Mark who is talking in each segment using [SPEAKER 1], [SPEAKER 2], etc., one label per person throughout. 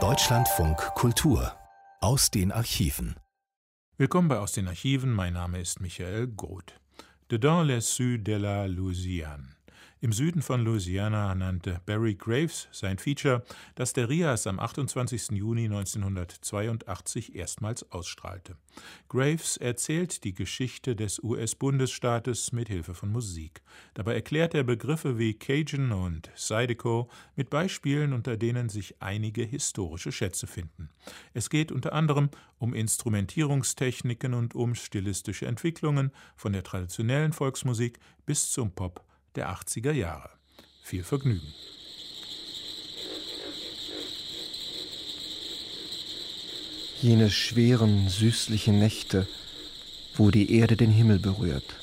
[SPEAKER 1] Deutschlandfunk Kultur aus den Archiven.
[SPEAKER 2] Willkommen bei Aus den Archiven. Mein Name ist Michael Groth. Dedans les Sud de la Louisiane. Im Süden von Louisiana nannte Barry Graves sein Feature, das der RIAS am 28. Juni 1982 erstmals ausstrahlte. Graves erzählt die Geschichte des US-Bundesstaates mit Hilfe von Musik. Dabei erklärt er Begriffe wie Cajun und Zydeco mit Beispielen, unter denen sich einige historische Schätze finden. Es geht unter anderem um Instrumentierungstechniken und um stilistische Entwicklungen von der traditionellen Volksmusik bis zum Pop der 80er Jahre. Viel Vergnügen.
[SPEAKER 3] Jene schweren, süßlichen Nächte, wo die Erde den Himmel berührt,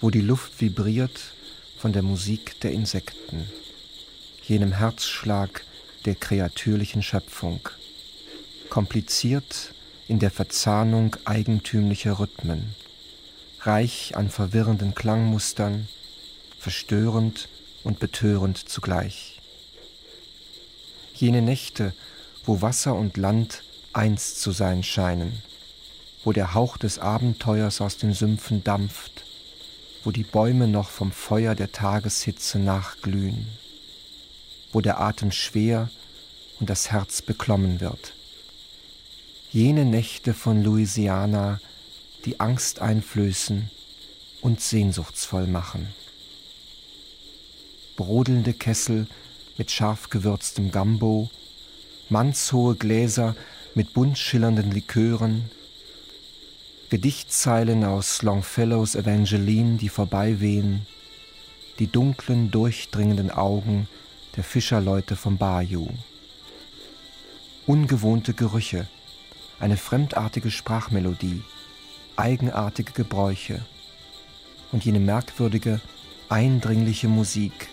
[SPEAKER 3] wo die Luft vibriert von der Musik der Insekten, jenem Herzschlag der kreatürlichen Schöpfung, kompliziert in der Verzahnung eigentümlicher Rhythmen, reich an verwirrenden Klangmustern, verstörend und betörend zugleich. Jene Nächte, wo Wasser und Land eins zu sein scheinen, wo der Hauch des Abenteuers aus den Sümpfen dampft, wo die Bäume noch vom Feuer der Tageshitze nachglühen, wo der Atem schwer und das Herz beklommen wird. Jene Nächte von Louisiana, die Angst einflößen und sehnsuchtsvoll machen brodelnde Kessel mit scharf gewürztem Gambo, mannshohe Gläser mit bunt schillernden Likören, Gedichtzeilen aus Longfellows Evangeline, die vorbeiwehen, die dunklen, durchdringenden Augen der Fischerleute vom Bayou. Ungewohnte Gerüche, eine fremdartige Sprachmelodie, eigenartige Gebräuche und jene merkwürdige, eindringliche Musik,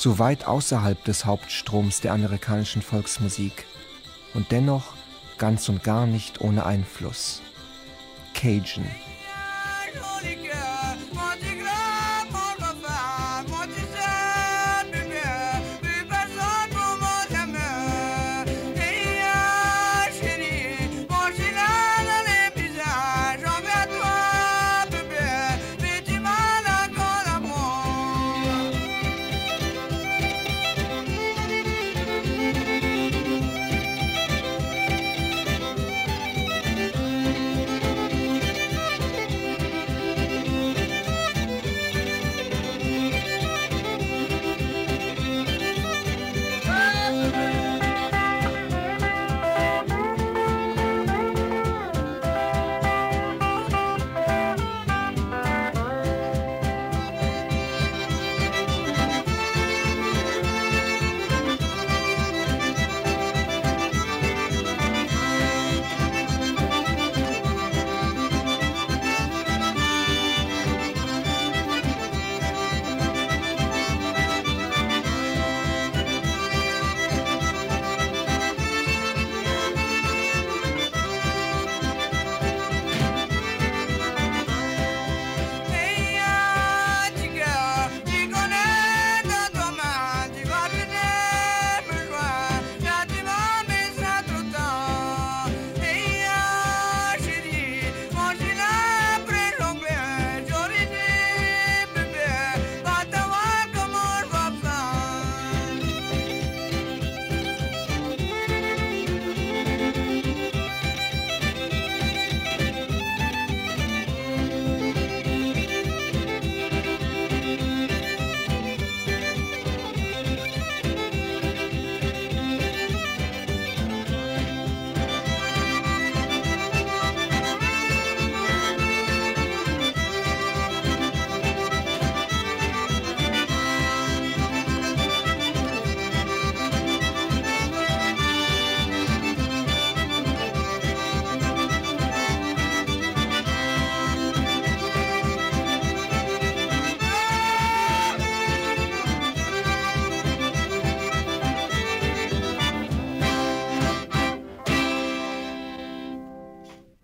[SPEAKER 3] so weit außerhalb des Hauptstroms der amerikanischen Volksmusik und dennoch ganz und gar nicht ohne Einfluss. Cajun.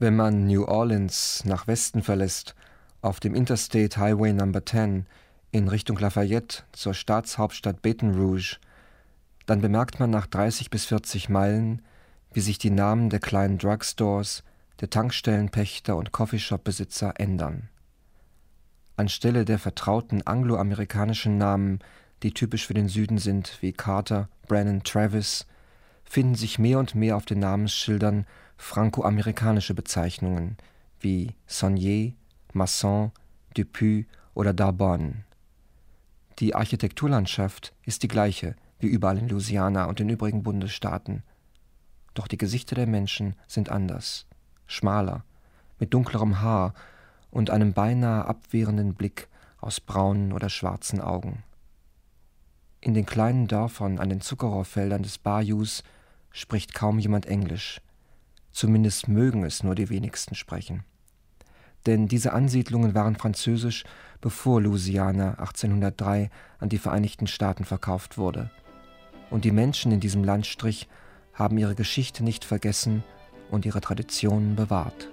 [SPEAKER 3] Wenn man New Orleans nach Westen verlässt, auf dem Interstate Highway No. 10 in Richtung Lafayette zur Staatshauptstadt Baton Rouge, dann bemerkt man nach 30 bis 40 Meilen, wie sich die Namen der kleinen Drugstores, der Tankstellenpächter und Coffeeshop-Besitzer ändern. Anstelle der vertrauten angloamerikanischen Namen, die typisch für den Süden sind, wie Carter, Brennan, Travis, finden sich mehr und mehr auf den Namensschildern franco-amerikanische Bezeichnungen wie Saunier, Masson, Dupuis oder Darbonne. Die Architekturlandschaft ist die gleiche wie überall in Louisiana und den übrigen Bundesstaaten. Doch die Gesichter der Menschen sind anders, schmaler, mit dunklerem Haar und einem beinahe abwehrenden Blick aus braunen oder schwarzen Augen. In den kleinen Dörfern an den Zuckerrohrfeldern des Bayous spricht kaum jemand Englisch. Zumindest mögen es nur die wenigsten sprechen. Denn diese Ansiedlungen waren französisch, bevor Louisiana 1803 an die Vereinigten Staaten verkauft wurde. Und die Menschen in diesem Landstrich haben ihre Geschichte nicht vergessen und ihre Traditionen bewahrt.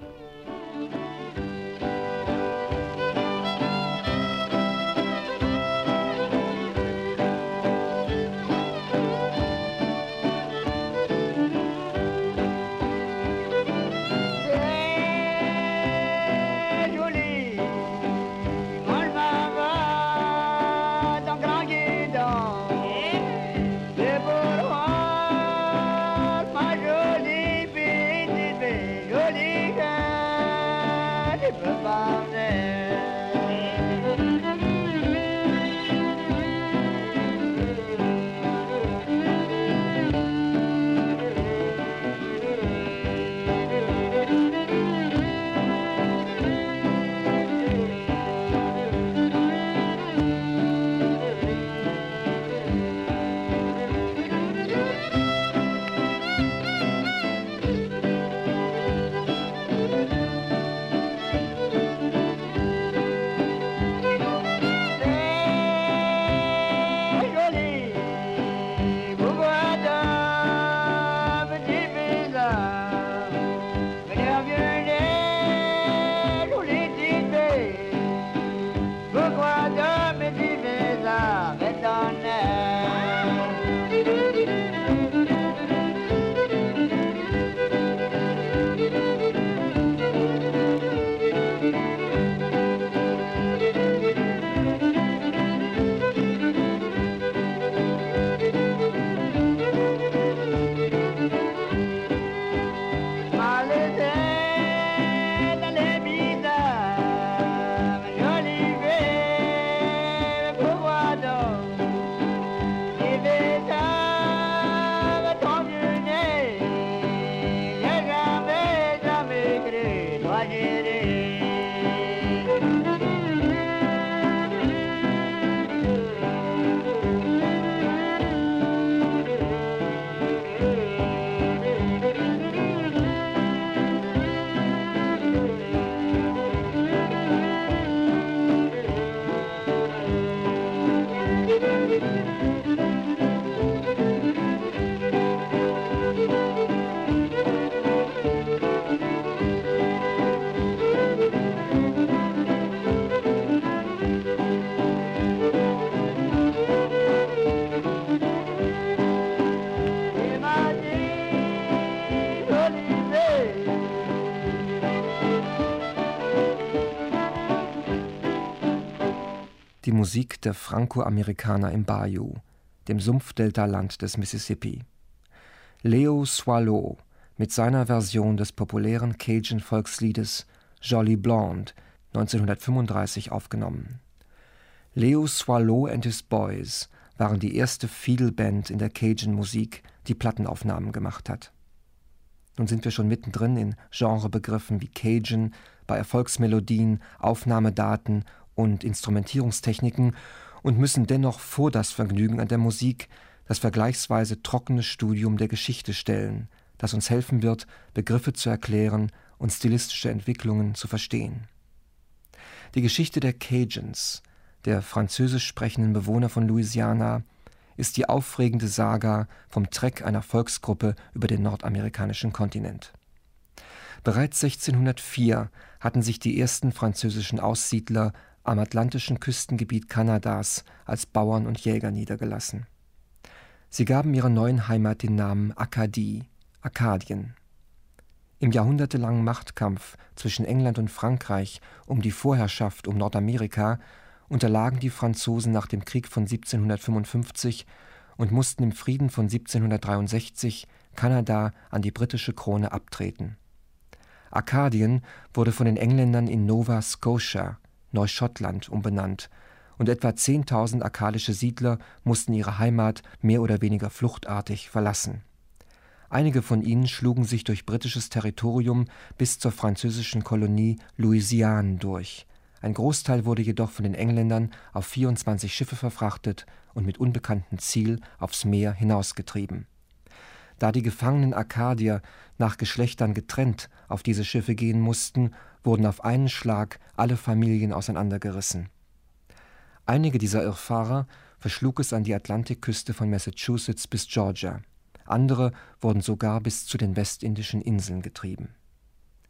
[SPEAKER 3] Musik der Franco-Amerikaner im Bayou, dem Sumpfdeltaland des Mississippi. Leo Soileau mit seiner Version des populären Cajun-Volksliedes Jolly Blonde 1935 aufgenommen. Leo Soileau and His Boys waren die erste Fiedelband in der Cajun-Musik, die Plattenaufnahmen gemacht hat. Nun sind wir schon mittendrin in Genrebegriffen wie Cajun, bei Erfolgsmelodien, Aufnahmedaten und Instrumentierungstechniken und müssen dennoch vor das Vergnügen an der Musik das vergleichsweise trockene Studium der Geschichte stellen, das uns helfen wird, Begriffe zu erklären und stilistische Entwicklungen zu verstehen. Die Geschichte der Cajuns, der französisch sprechenden Bewohner von Louisiana, ist die aufregende Saga vom Treck einer Volksgruppe über den nordamerikanischen Kontinent. Bereits 1604 hatten sich die ersten französischen Aussiedler am atlantischen Küstengebiet Kanadas als Bauern und Jäger niedergelassen. Sie gaben ihrer neuen Heimat den Namen Akadie, Arkadien. Im jahrhundertelangen Machtkampf zwischen England und Frankreich um die Vorherrschaft um Nordamerika unterlagen die Franzosen nach dem Krieg von 1755 und mussten im Frieden von 1763 Kanada an die britische Krone abtreten. Arkadien wurde von den Engländern in Nova Scotia, Neuschottland, umbenannt und etwa 10.000 arkadische Siedler mussten ihre Heimat mehr oder weniger fluchtartig verlassen. Einige von ihnen schlugen sich durch britisches Territorium bis zur französischen Kolonie Louisiane durch. Ein Großteil wurde jedoch von den Engländern auf 24 Schiffe verfrachtet und mit unbekanntem Ziel aufs Meer hinausgetrieben. Da die gefangenen Arkadier nach Geschlechtern getrennt auf diese Schiffe gehen mussten, wurden auf einen Schlag alle Familien auseinandergerissen. Einige dieser Irrfahrer verschlug es an die Atlantikküste von Massachusetts bis Georgia, andere wurden sogar bis zu den westindischen Inseln getrieben.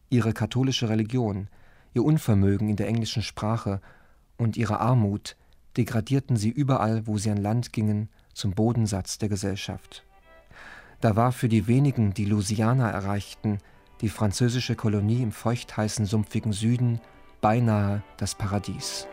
[SPEAKER 3] Ihre katholische Religion, ihr Unvermögen in der englischen Sprache und ihre Armut degradierten sie überall, wo sie an Land gingen, zum Bodensatz der Gesellschaft. Da war für die wenigen, die Louisiana erreichten, die französische Kolonie im feuchtheißen, sumpfigen Süden beinahe das Paradies.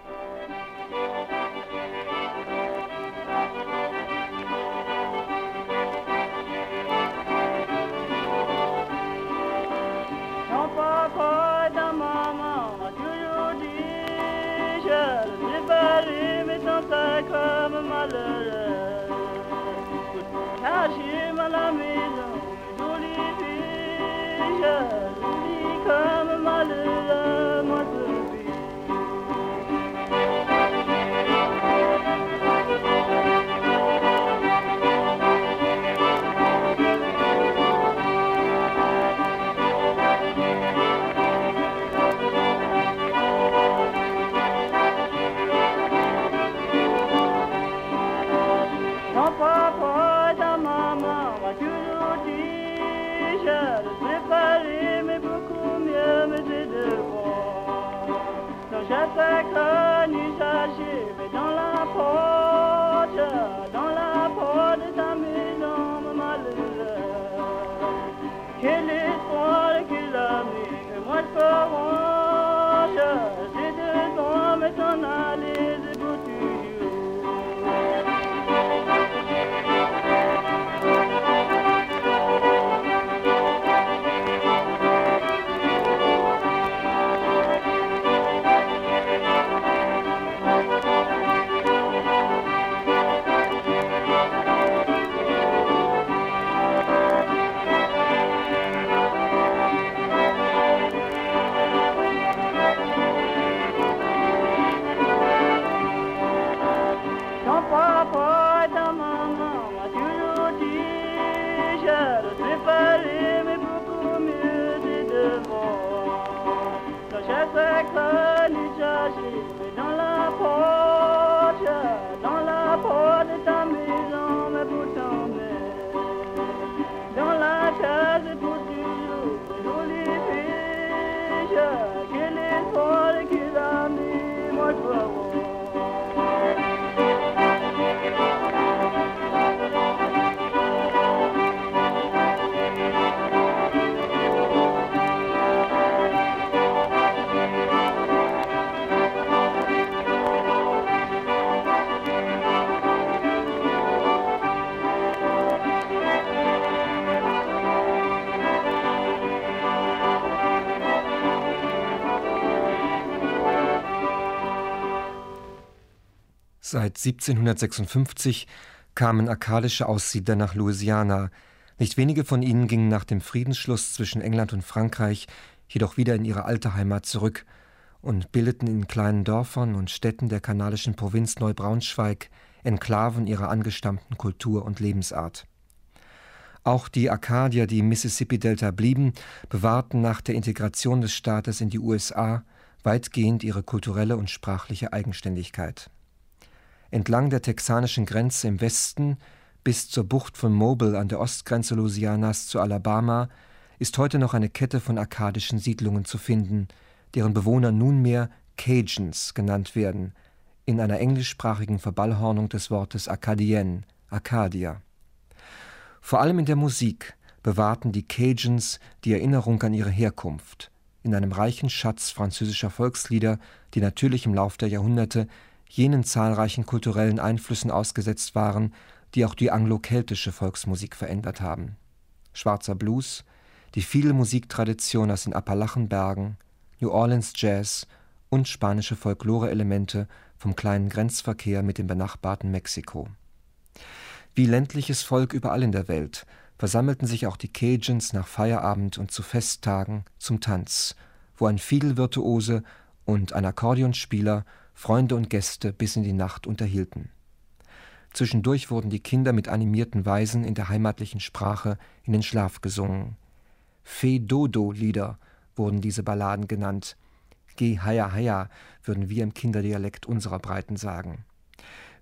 [SPEAKER 3] Seit 1756 kamen akkadische Aussiedler nach Louisiana. Nicht wenige von ihnen gingen nach dem Friedensschluss zwischen England und Frankreich jedoch wieder in ihre alte Heimat zurück und bildeten in kleinen Dörfern und Städten der kanadischen Provinz Neubraunschweig Enklaven ihrer angestammten Kultur und Lebensart. Auch die Akadier, die im Mississippi-Delta blieben, bewahrten nach der Integration des Staates in die USA weitgehend ihre kulturelle und sprachliche Eigenständigkeit. Entlang der texanischen Grenze im Westen bis zur Bucht von Mobile an der Ostgrenze Louisianas zu Alabama ist heute noch eine Kette von arkadischen Siedlungen zu finden, deren Bewohner nunmehr Cajuns genannt werden, in einer englischsprachigen Verballhornung des Wortes Acadienne, Acadia. Vor allem in der Musik bewahrten die Cajuns die Erinnerung an ihre Herkunft in einem reichen Schatz französischer Volkslieder, die natürlich im Lauf der Jahrhunderte jenen zahlreichen kulturellen Einflüssen ausgesetzt waren, die auch die anglo-keltische Volksmusik verändert haben. Schwarzer Blues, die viele Musiktradition aus den Appalachenbergen, New Orleans Jazz und spanische Folklore-Elemente vom kleinen Grenzverkehr mit dem benachbarten Mexiko. Wie ländliches Volk überall in der Welt versammelten sich auch die Cajuns nach Feierabend und zu Festtagen zum Tanz, wo ein Fiedelvirtuose und ein Akkordeonspieler Freunde und Gäste bis in die Nacht unterhielten. Zwischendurch wurden die Kinder mit animierten Weisen in der heimatlichen Sprache in den Schlaf gesungen. Fe-Dodo-Lieder wurden diese Balladen genannt. Geh heia heia, würden wir im Kinderdialekt unserer Breiten sagen.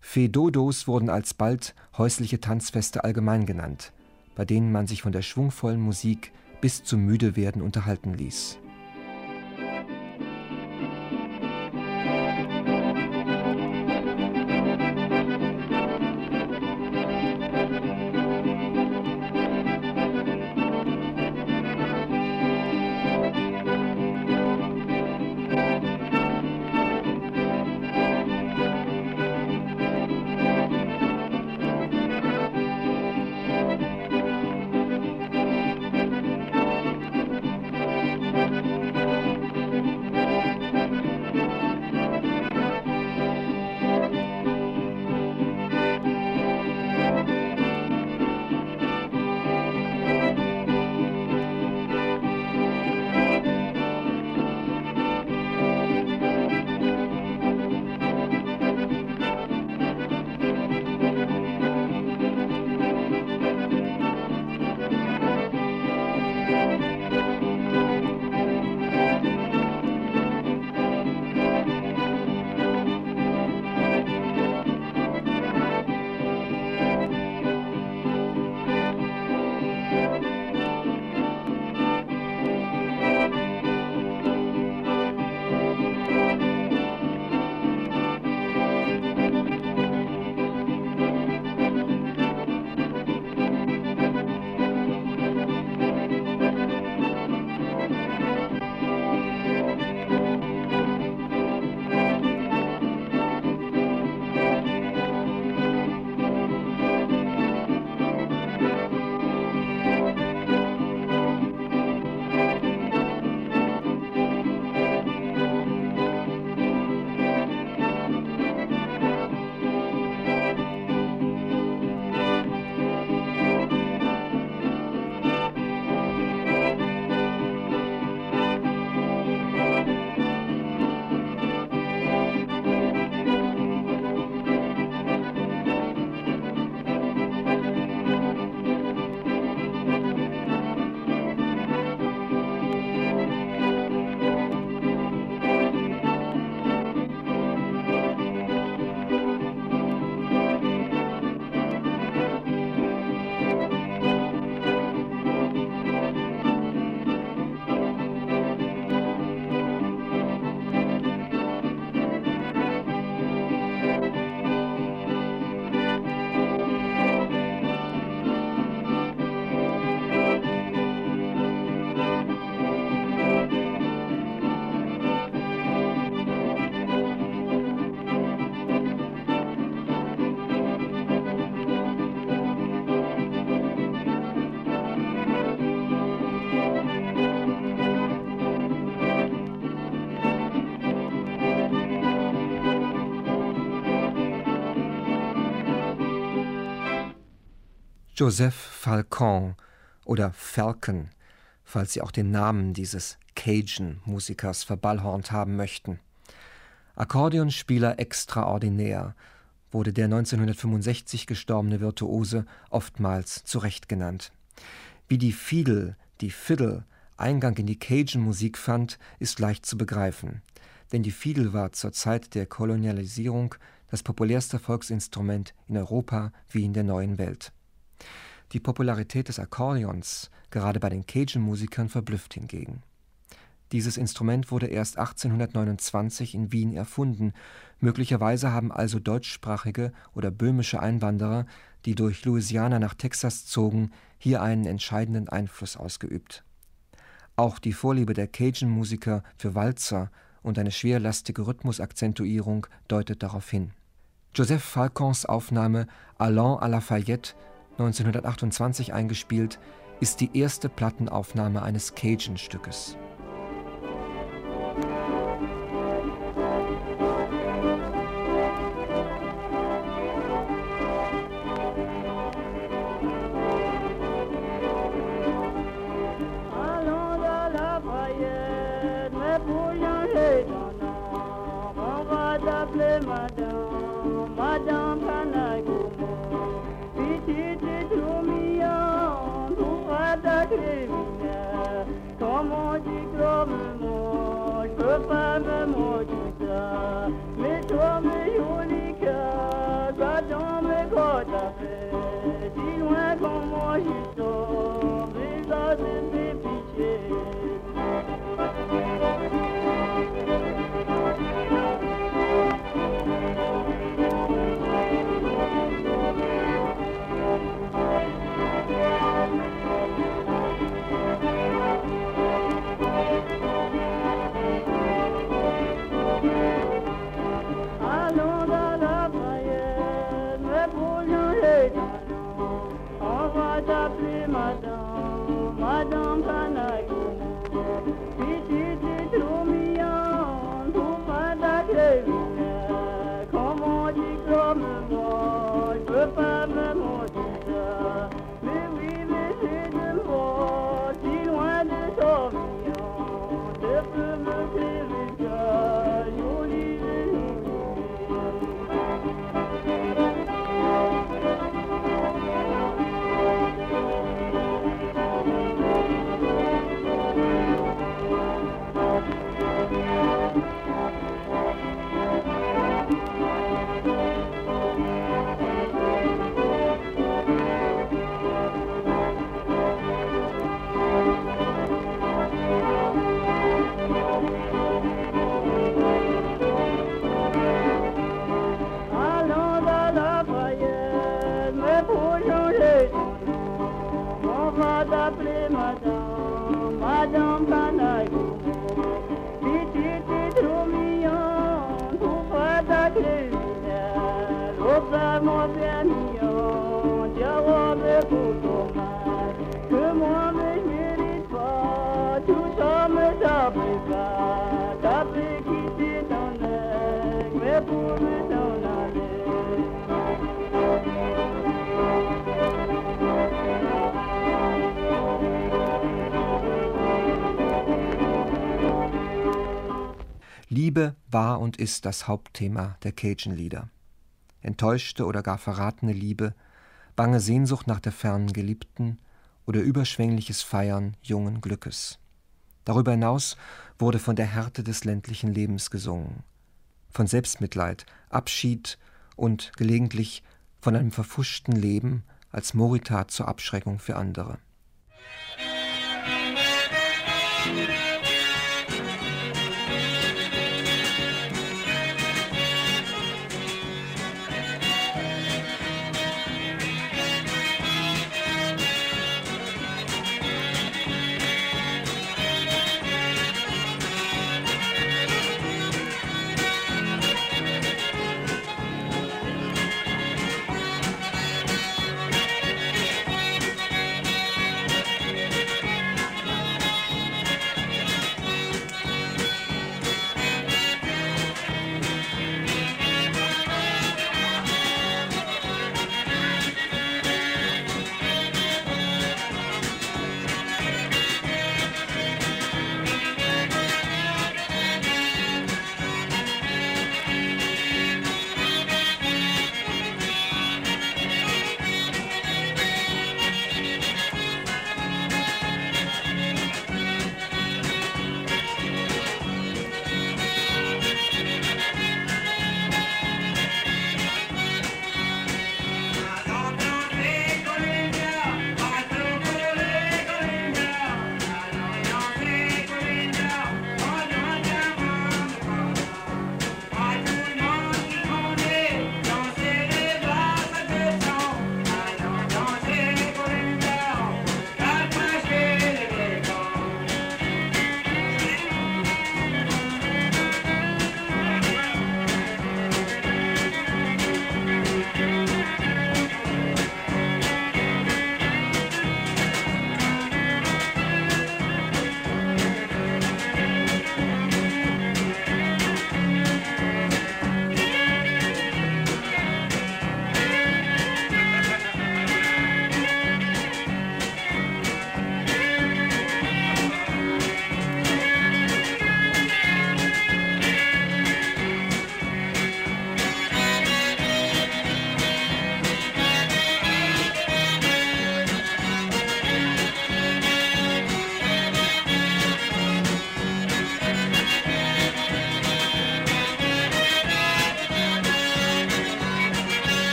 [SPEAKER 3] Fe-Dodos wurden alsbald häusliche Tanzfeste allgemein genannt, bei denen man sich von der schwungvollen Musik bis zum Müdewerden unterhalten ließ. Joseph Falcon oder Falcon, falls Sie auch den Namen dieses Cajun-Musikers verballhornt haben möchten. Akkordeonspieler extraordinär wurde der 1965 gestorbene Virtuose oftmals zurecht genannt. Wie die Fiedel, die Fiddle Eingang in die Cajun-Musik fand, ist leicht zu begreifen, denn die Fiedel war zur Zeit der Kolonialisierung das populärste Volksinstrument in Europa wie in der neuen Welt. Die Popularität des Akkordeons, gerade bei den Cajun-Musikern, verblüfft hingegen. Dieses Instrument wurde erst 1829 in Wien erfunden, möglicherweise haben also deutschsprachige oder böhmische Einwanderer
[SPEAKER 4] die durch Louisiana nach Texas zogen, hier einen entscheidenden Einfluss ausgeübt. Auch die Vorliebe der Cajun-Musiker für Walzer und eine schwerlastige Rhythmusakzentuierung deutet darauf hin. Joseph Falcons Aufnahme Allons à la Fayette, 1928 eingespielt, ist die erste Plattenaufnahme eines Cajun-Stückes. Liebe war und ist das Hauptthema der Cajun-Lieder. Enttäuschte oder gar verratene Liebe, bange Sehnsucht nach der fernen Geliebten oder überschwängliches Feiern jungen Glückes. Darüber hinaus wurde von der Härte des ländlichen Lebens gesungen, von Selbstmitleid, Abschied und gelegentlich von einem verfuschten Leben als Moritat zur Abschreckung für andere.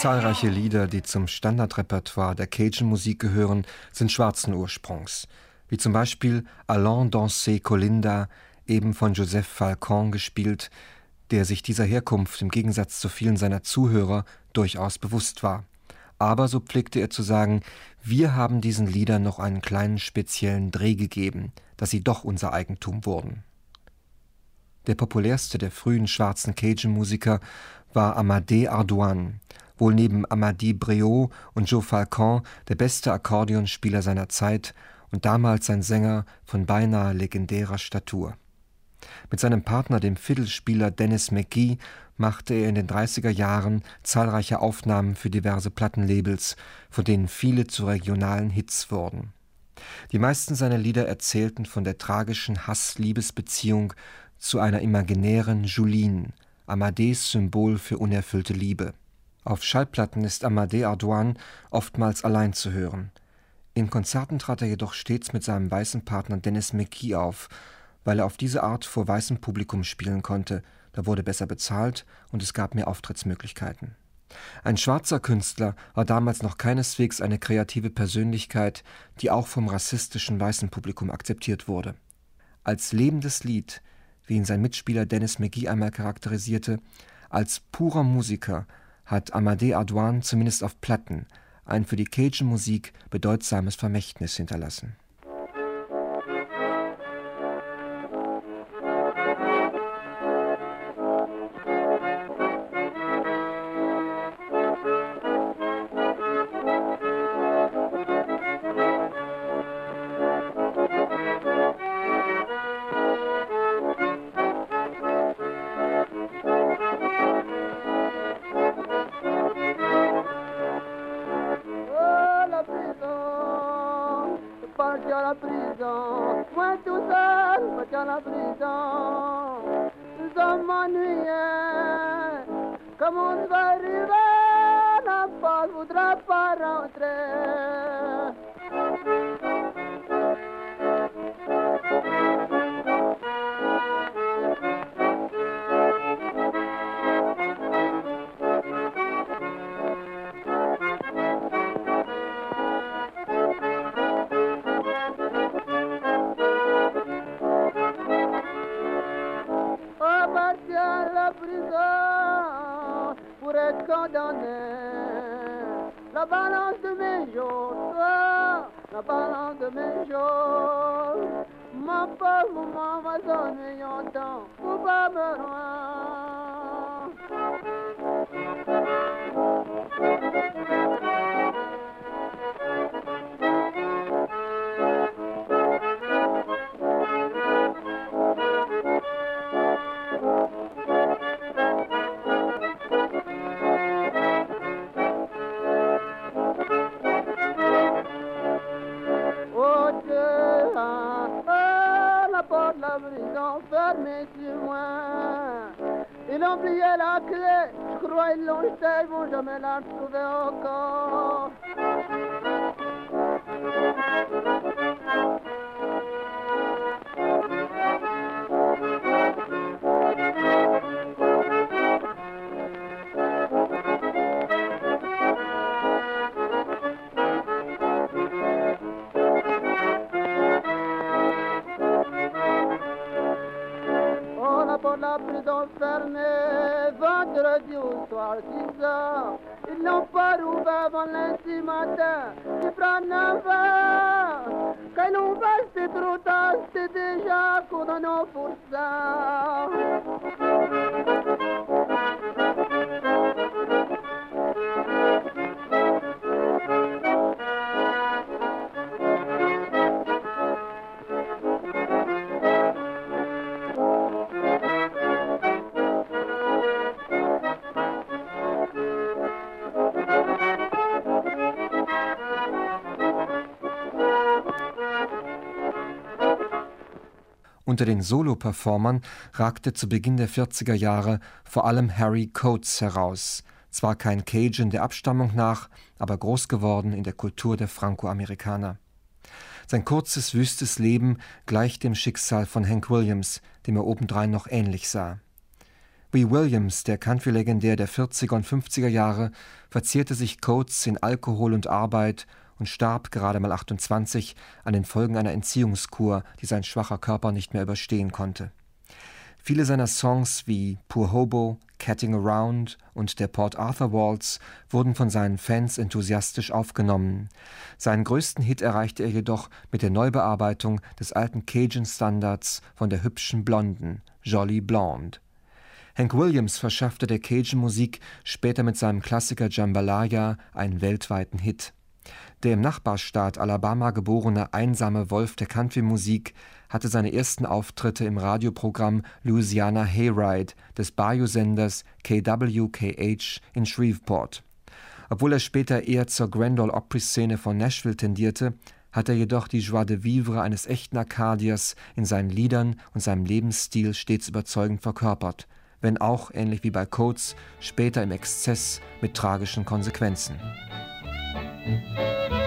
[SPEAKER 3] Zahlreiche Lieder, die zum Standardrepertoire der Cajun-Musik gehören, sind schwarzen Ursprungs, wie zum Beispiel Allons danser Colinda, eben von Joseph Falcon gespielt, der sich dieser Herkunft im Gegensatz zu vielen seiner Zuhörer durchaus bewusst war. Aber, so pflegte er zu sagen, wir haben diesen Liedern noch einen kleinen speziellen Dreh gegeben, dass sie doch unser Eigentum wurden. Der populärste der frühen schwarzen Cajun-Musiker war Amadé Ardoin, wohl neben Amadi Breau und Joe Falcon der beste Akkordeonspieler seiner Zeit und damals ein Sänger von beinahe legendärer Statur. Mit seinem Partner, dem Fiddlespieler Dennis McGee, machte er in den 30er Jahren zahlreiche Aufnahmen für diverse Plattenlabels, von denen viele zu regionalen Hits wurden. Die meisten seiner Lieder erzählten von der tragischen Hass-Liebesbeziehung zu einer imaginären Julien, Amadés Symbol für unerfüllte Liebe. Auf Schallplatten ist Amadé Ardoin oftmals allein zu hören. In Konzerten trat er jedoch stets mit seinem weißen Partner Dennis McKee auf, weil er auf diese Art vor weißem Publikum spielen konnte, da wurde besser bezahlt und es gab mehr Auftrittsmöglichkeiten. Ein schwarzer Künstler war damals noch keineswegs eine kreative Persönlichkeit, die auch vom rassistischen weißen Publikum akzeptiert wurde. Als lebendes Lied, wie ihn sein Mitspieler Dennis McGee einmal charakterisierte, als purer Musiker hat Amadé Ardoin zumindest auf Platten ein für die Cajun-Musik bedeutsames Vermächtnis hinterlassen
[SPEAKER 5] la prison fermée sur moi. Ils ont oublié la clé, je crois ils l'ont jetée, ils vont jamais la retrouver encore. fermé vendredi soir heures. Ils n'ont pas rouvert avant lundi matin. Tu prends 9 heures. Quand on va, c'est trop tard, c'est déjà qu'on en a pour ça.
[SPEAKER 3] Unter den Solo-Performern ragte zu Beginn der 40er Jahre vor allem Harry Coates heraus, zwar kein Cajun der Abstammung nach, aber groß geworden in der Kultur der Franco-Amerikaner. Sein kurzes, wüstes Leben gleicht dem Schicksal von Hank Williams, dem er obendrein noch ähnlich sah. Wie Williams, der Country-Legendär der 40er und 50er Jahre, verzehrte sich Coates in Alkohol und Arbeit und starb gerade mal 28 an den Folgen einer Entziehungskur, die sein schwacher Körper nicht mehr überstehen konnte. Viele seiner Songs wie Poor Hobo, Catting Around und der Port Arthur Waltz wurden von seinen Fans enthusiastisch aufgenommen. Seinen größten Hit erreichte er jedoch mit der Neubearbeitung des alten Cajun-Standards von der hübschen Blonden, Jolly Blonde. Hank Williams verschaffte der Cajun-Musik später mit seinem Klassiker Jambalaya einen weltweiten Hit. Der im Nachbarstaat Alabama geborene einsame Wolf der Country-Musik hatte seine ersten Auftritte im Radioprogramm Louisiana Hayride des Bayou-Senders KWKH in Shreveport. Obwohl er später eher zur Grand Ole Opry-Szene von Nashville tendierte, hat er jedoch die Joie de vivre eines echten Akadiers in seinen Liedern und seinem Lebensstil stets überzeugend verkörpert – wenn auch, ähnlich wie bei Coates, später im Exzess mit tragischen Konsequenzen. Música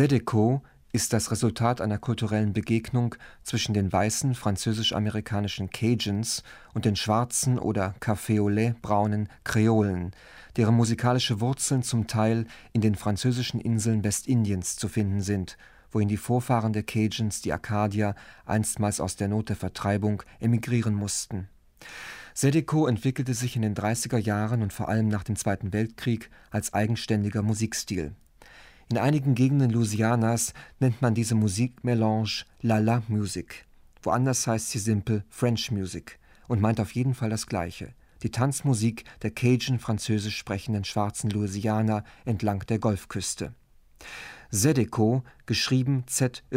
[SPEAKER 3] Zydeco ist das Resultat einer kulturellen Begegnung zwischen den weißen französisch-amerikanischen Cajuns und den schwarzen oder Café au lait braunen Kreolen, deren musikalische Wurzeln zum Teil in den französischen Inseln Westindiens zu finden sind, wohin die Vorfahren der Cajuns, die Akadier, einstmals aus der Not der Vertreibung emigrieren mussten. Zydeco entwickelte sich in den 30er Jahren und vor allem nach dem Zweiten Weltkrieg als eigenständiger Musikstil in einigen Gegenden Louisianas nennt man diese Musikmelange La La Music. Woanders heißt sie simpel French Music und meint auf jeden Fall das Gleiche. Die Tanzmusik der Cajun-französisch sprechenden schwarzen Louisianer entlang der Golfküste. Zydeco, geschrieben Z-Y-D-E-C-O,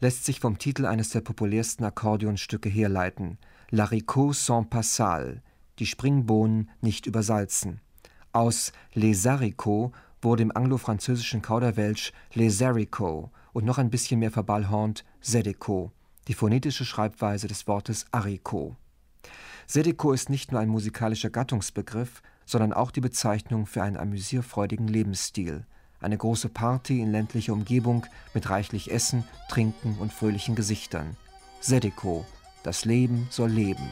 [SPEAKER 3] lässt sich vom Titel eines der populärsten Akkordeonstücke herleiten. L'haricot sans passal, die Springbohnen nicht übersalzen. Aus Les Haricots wurde im anglo-französischen Kauderwelsch Les Haricots und noch ein bisschen mehr verballhornt Zydeco, die phonetische Schreibweise des Wortes Haricot. Zydeco ist nicht nur ein musikalischer Gattungsbegriff, sondern auch die Bezeichnung für einen amüsierfreudigen Lebensstil. Eine große Party in ländlicher Umgebung mit reichlich Essen, Trinken und fröhlichen Gesichtern. Zydeco, das Leben soll leben.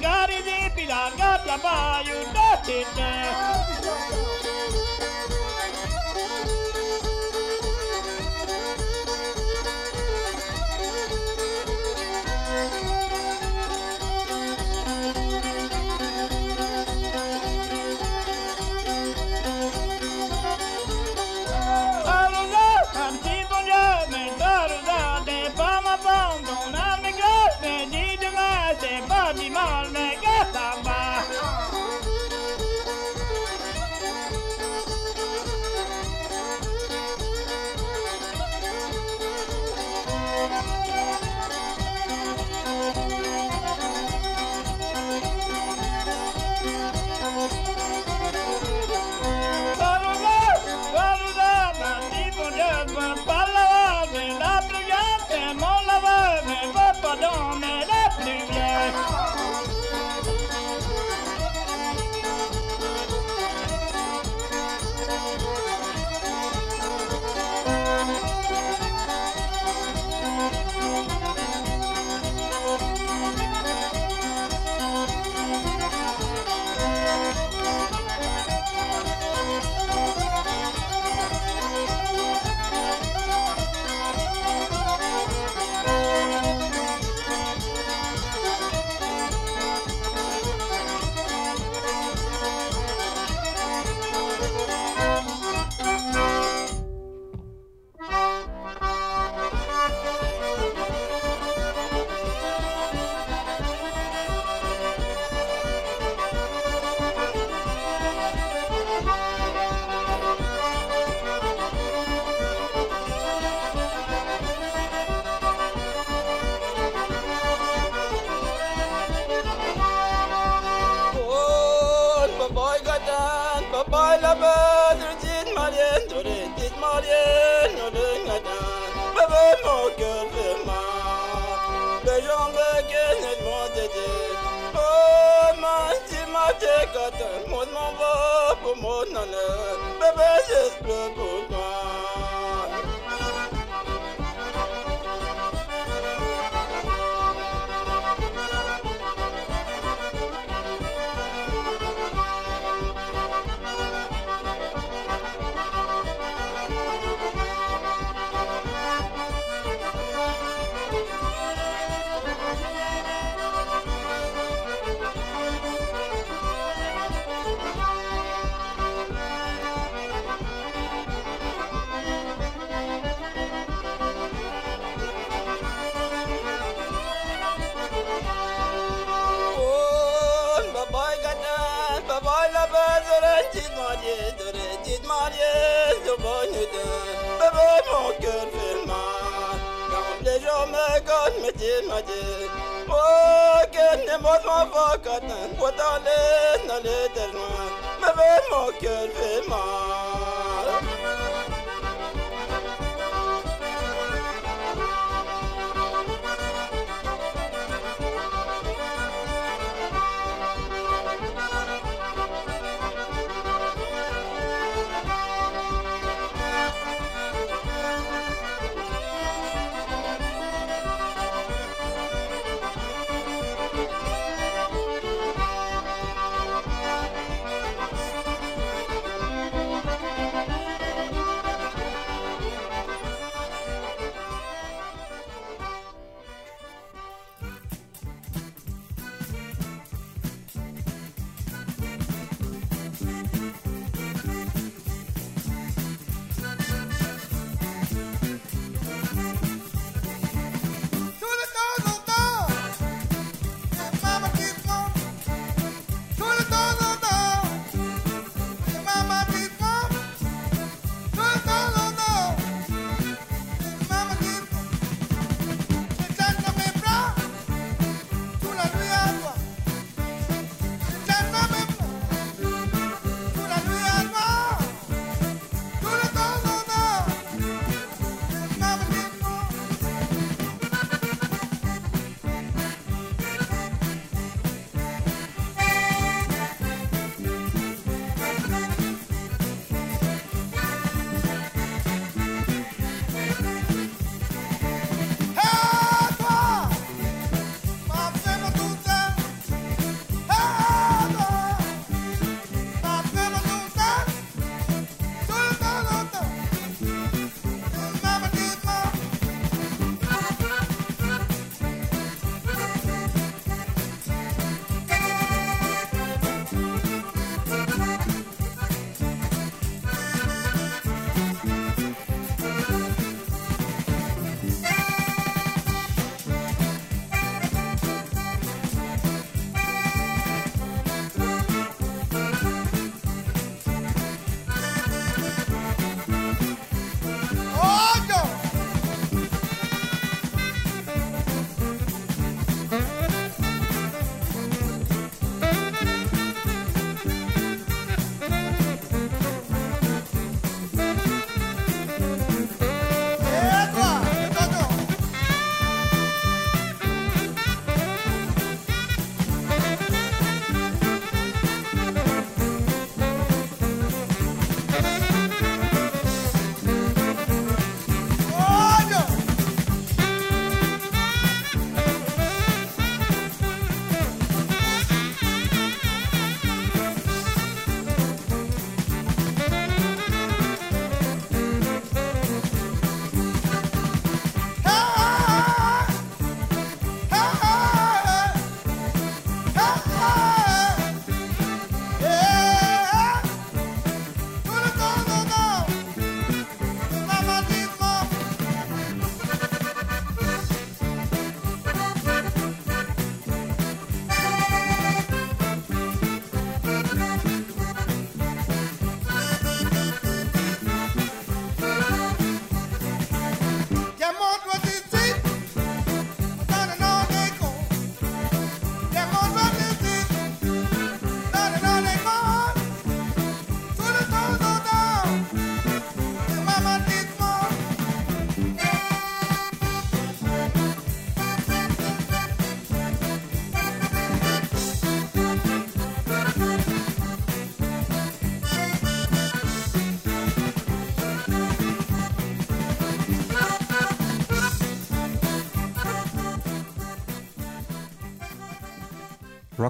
[SPEAKER 4] Gari di pilar, gapla, bayun, Mother, mother, mother, mother, mother, mother, mother, mother, mother,
[SPEAKER 6] maje o kene motma fo katan kotale nale terma me ve mo kel ve ma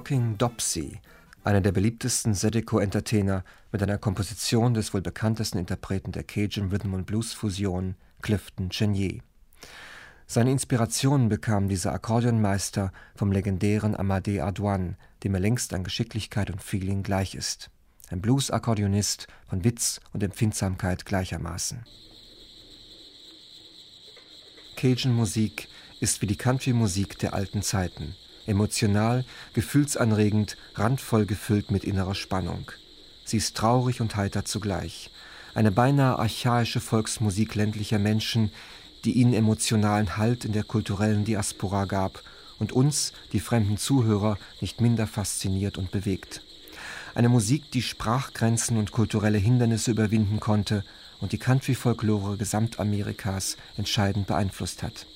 [SPEAKER 3] Rocking Dopsy, einer der beliebtesten Zydeco-Entertainer mit einer Komposition des wohl bekanntesten Interpreten der Cajun Rhythm und Blues Fusion, Clifton Chenier. Seine Inspirationen bekam dieser Akkordeonmeister vom legendären Amadé Ardoine, dem er längst an Geschicklichkeit und Feeling gleich ist. Ein Blues-Akkordeonist von Witz und Empfindsamkeit gleichermaßen. Cajun-Musik ist wie die Country-Musik der alten Zeiten – emotional, gefühlsanregend, randvoll gefüllt mit innerer Spannung. Sie ist traurig und heiter zugleich. Eine beinahe archaische Volksmusik ländlicher Menschen, die ihnen emotionalen Halt in der kulturellen Diaspora gab und uns, die fremden Zuhörer, nicht minder fasziniert und bewegt. Eine Musik, die Sprachgrenzen und kulturelle Hindernisse überwinden konnte und die Country-Folklore Gesamtamerikas entscheidend beeinflusst hat.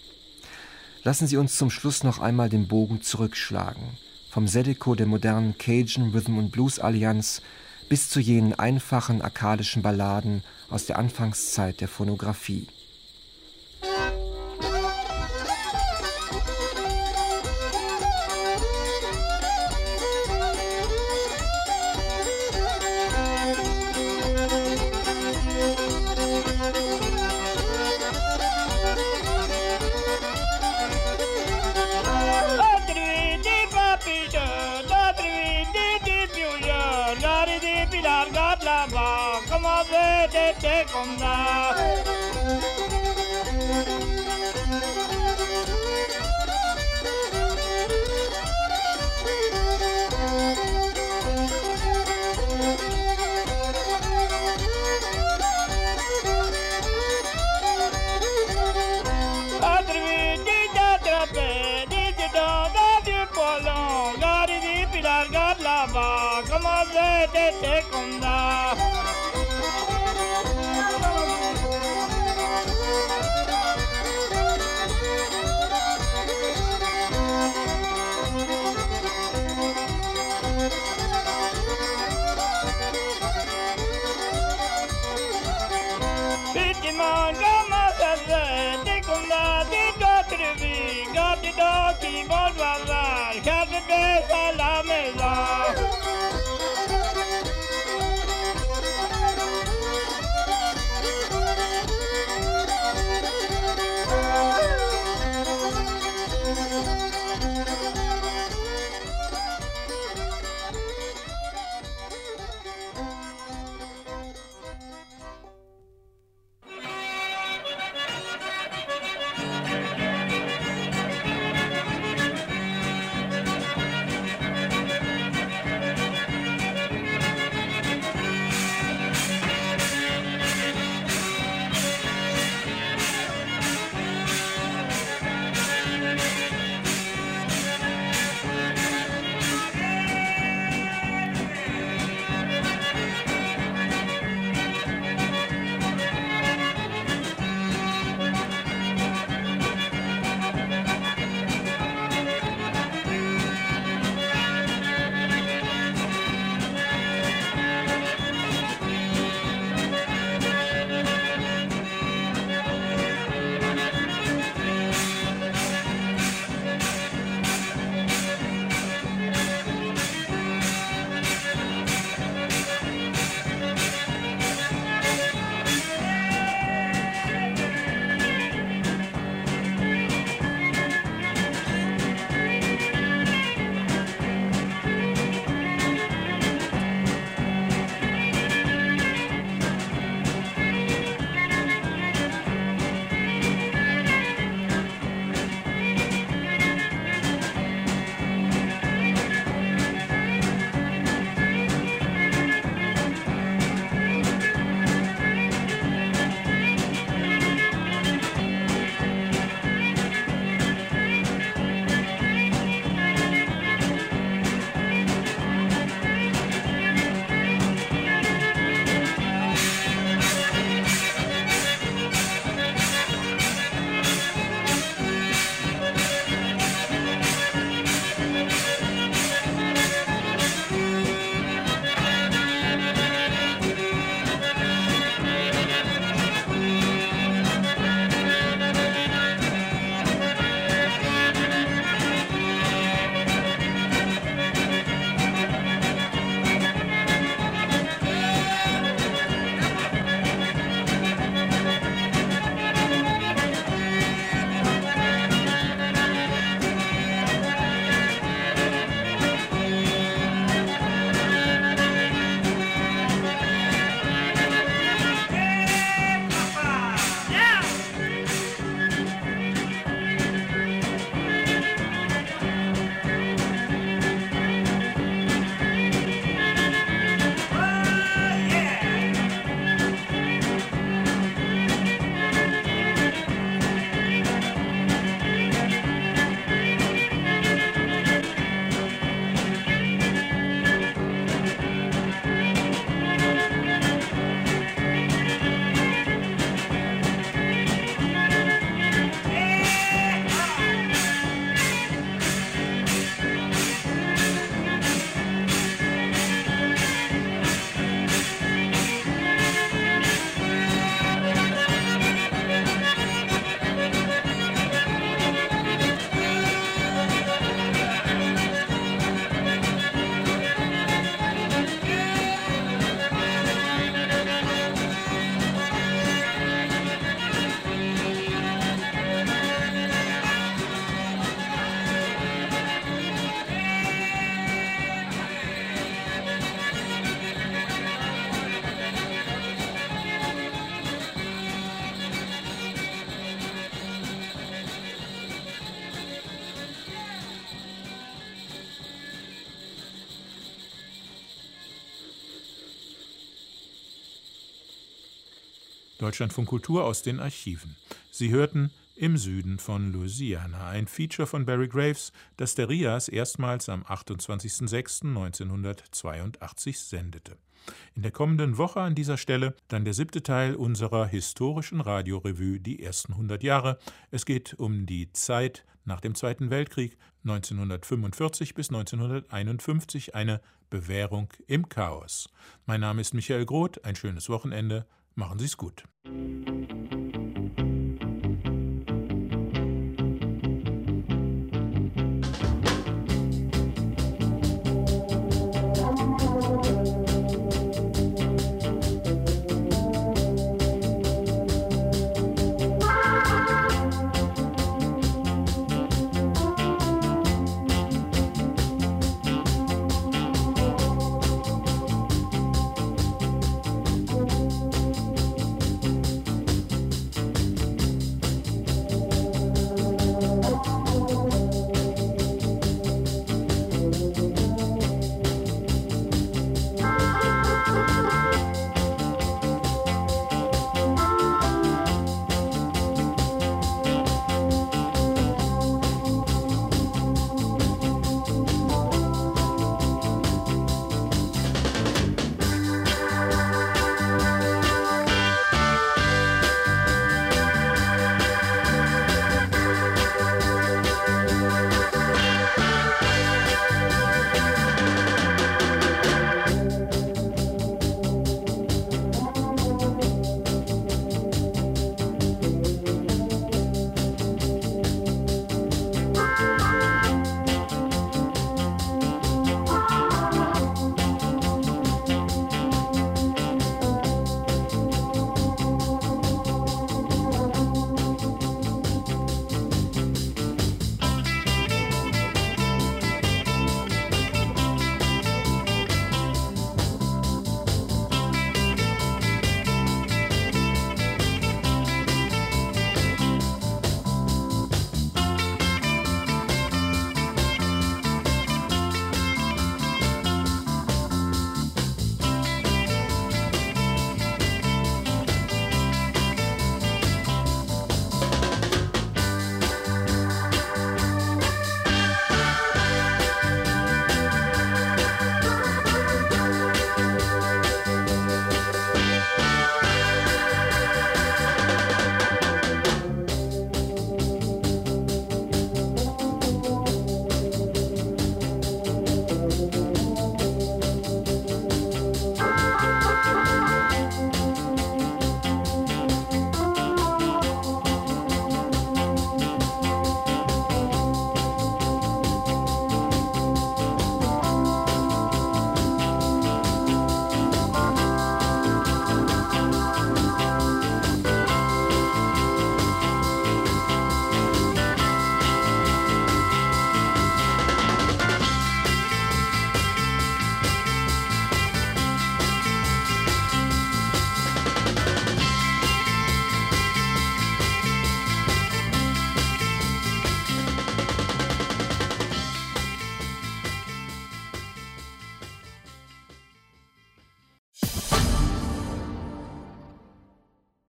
[SPEAKER 3] Lassen Sie uns zum Schluss noch einmal den Bogen zurückschlagen. Vom Zydeco der modernen Cajun Rhythm und Blues Allianz bis zu jenen einfachen akkadischen Balladen aus der Anfangszeit der Phonographie. te te.
[SPEAKER 2] Deutschland von Kultur aus den Archiven. Sie hörten im Süden von Louisiana, ein Feature von Barry Graves, das der RIAS erstmals am 28.06.1982 sendete. In der kommenden Woche an dieser Stelle dann der siebte Teil unserer historischen Radiorevue Die ersten 100 Jahre. Es geht um die Zeit nach dem Zweiten Weltkrieg 1945 bis 1951, eine Bewährung im Chaos. Mein Name ist Michael Groth, ein schönes Wochenende, machen Sie es gut.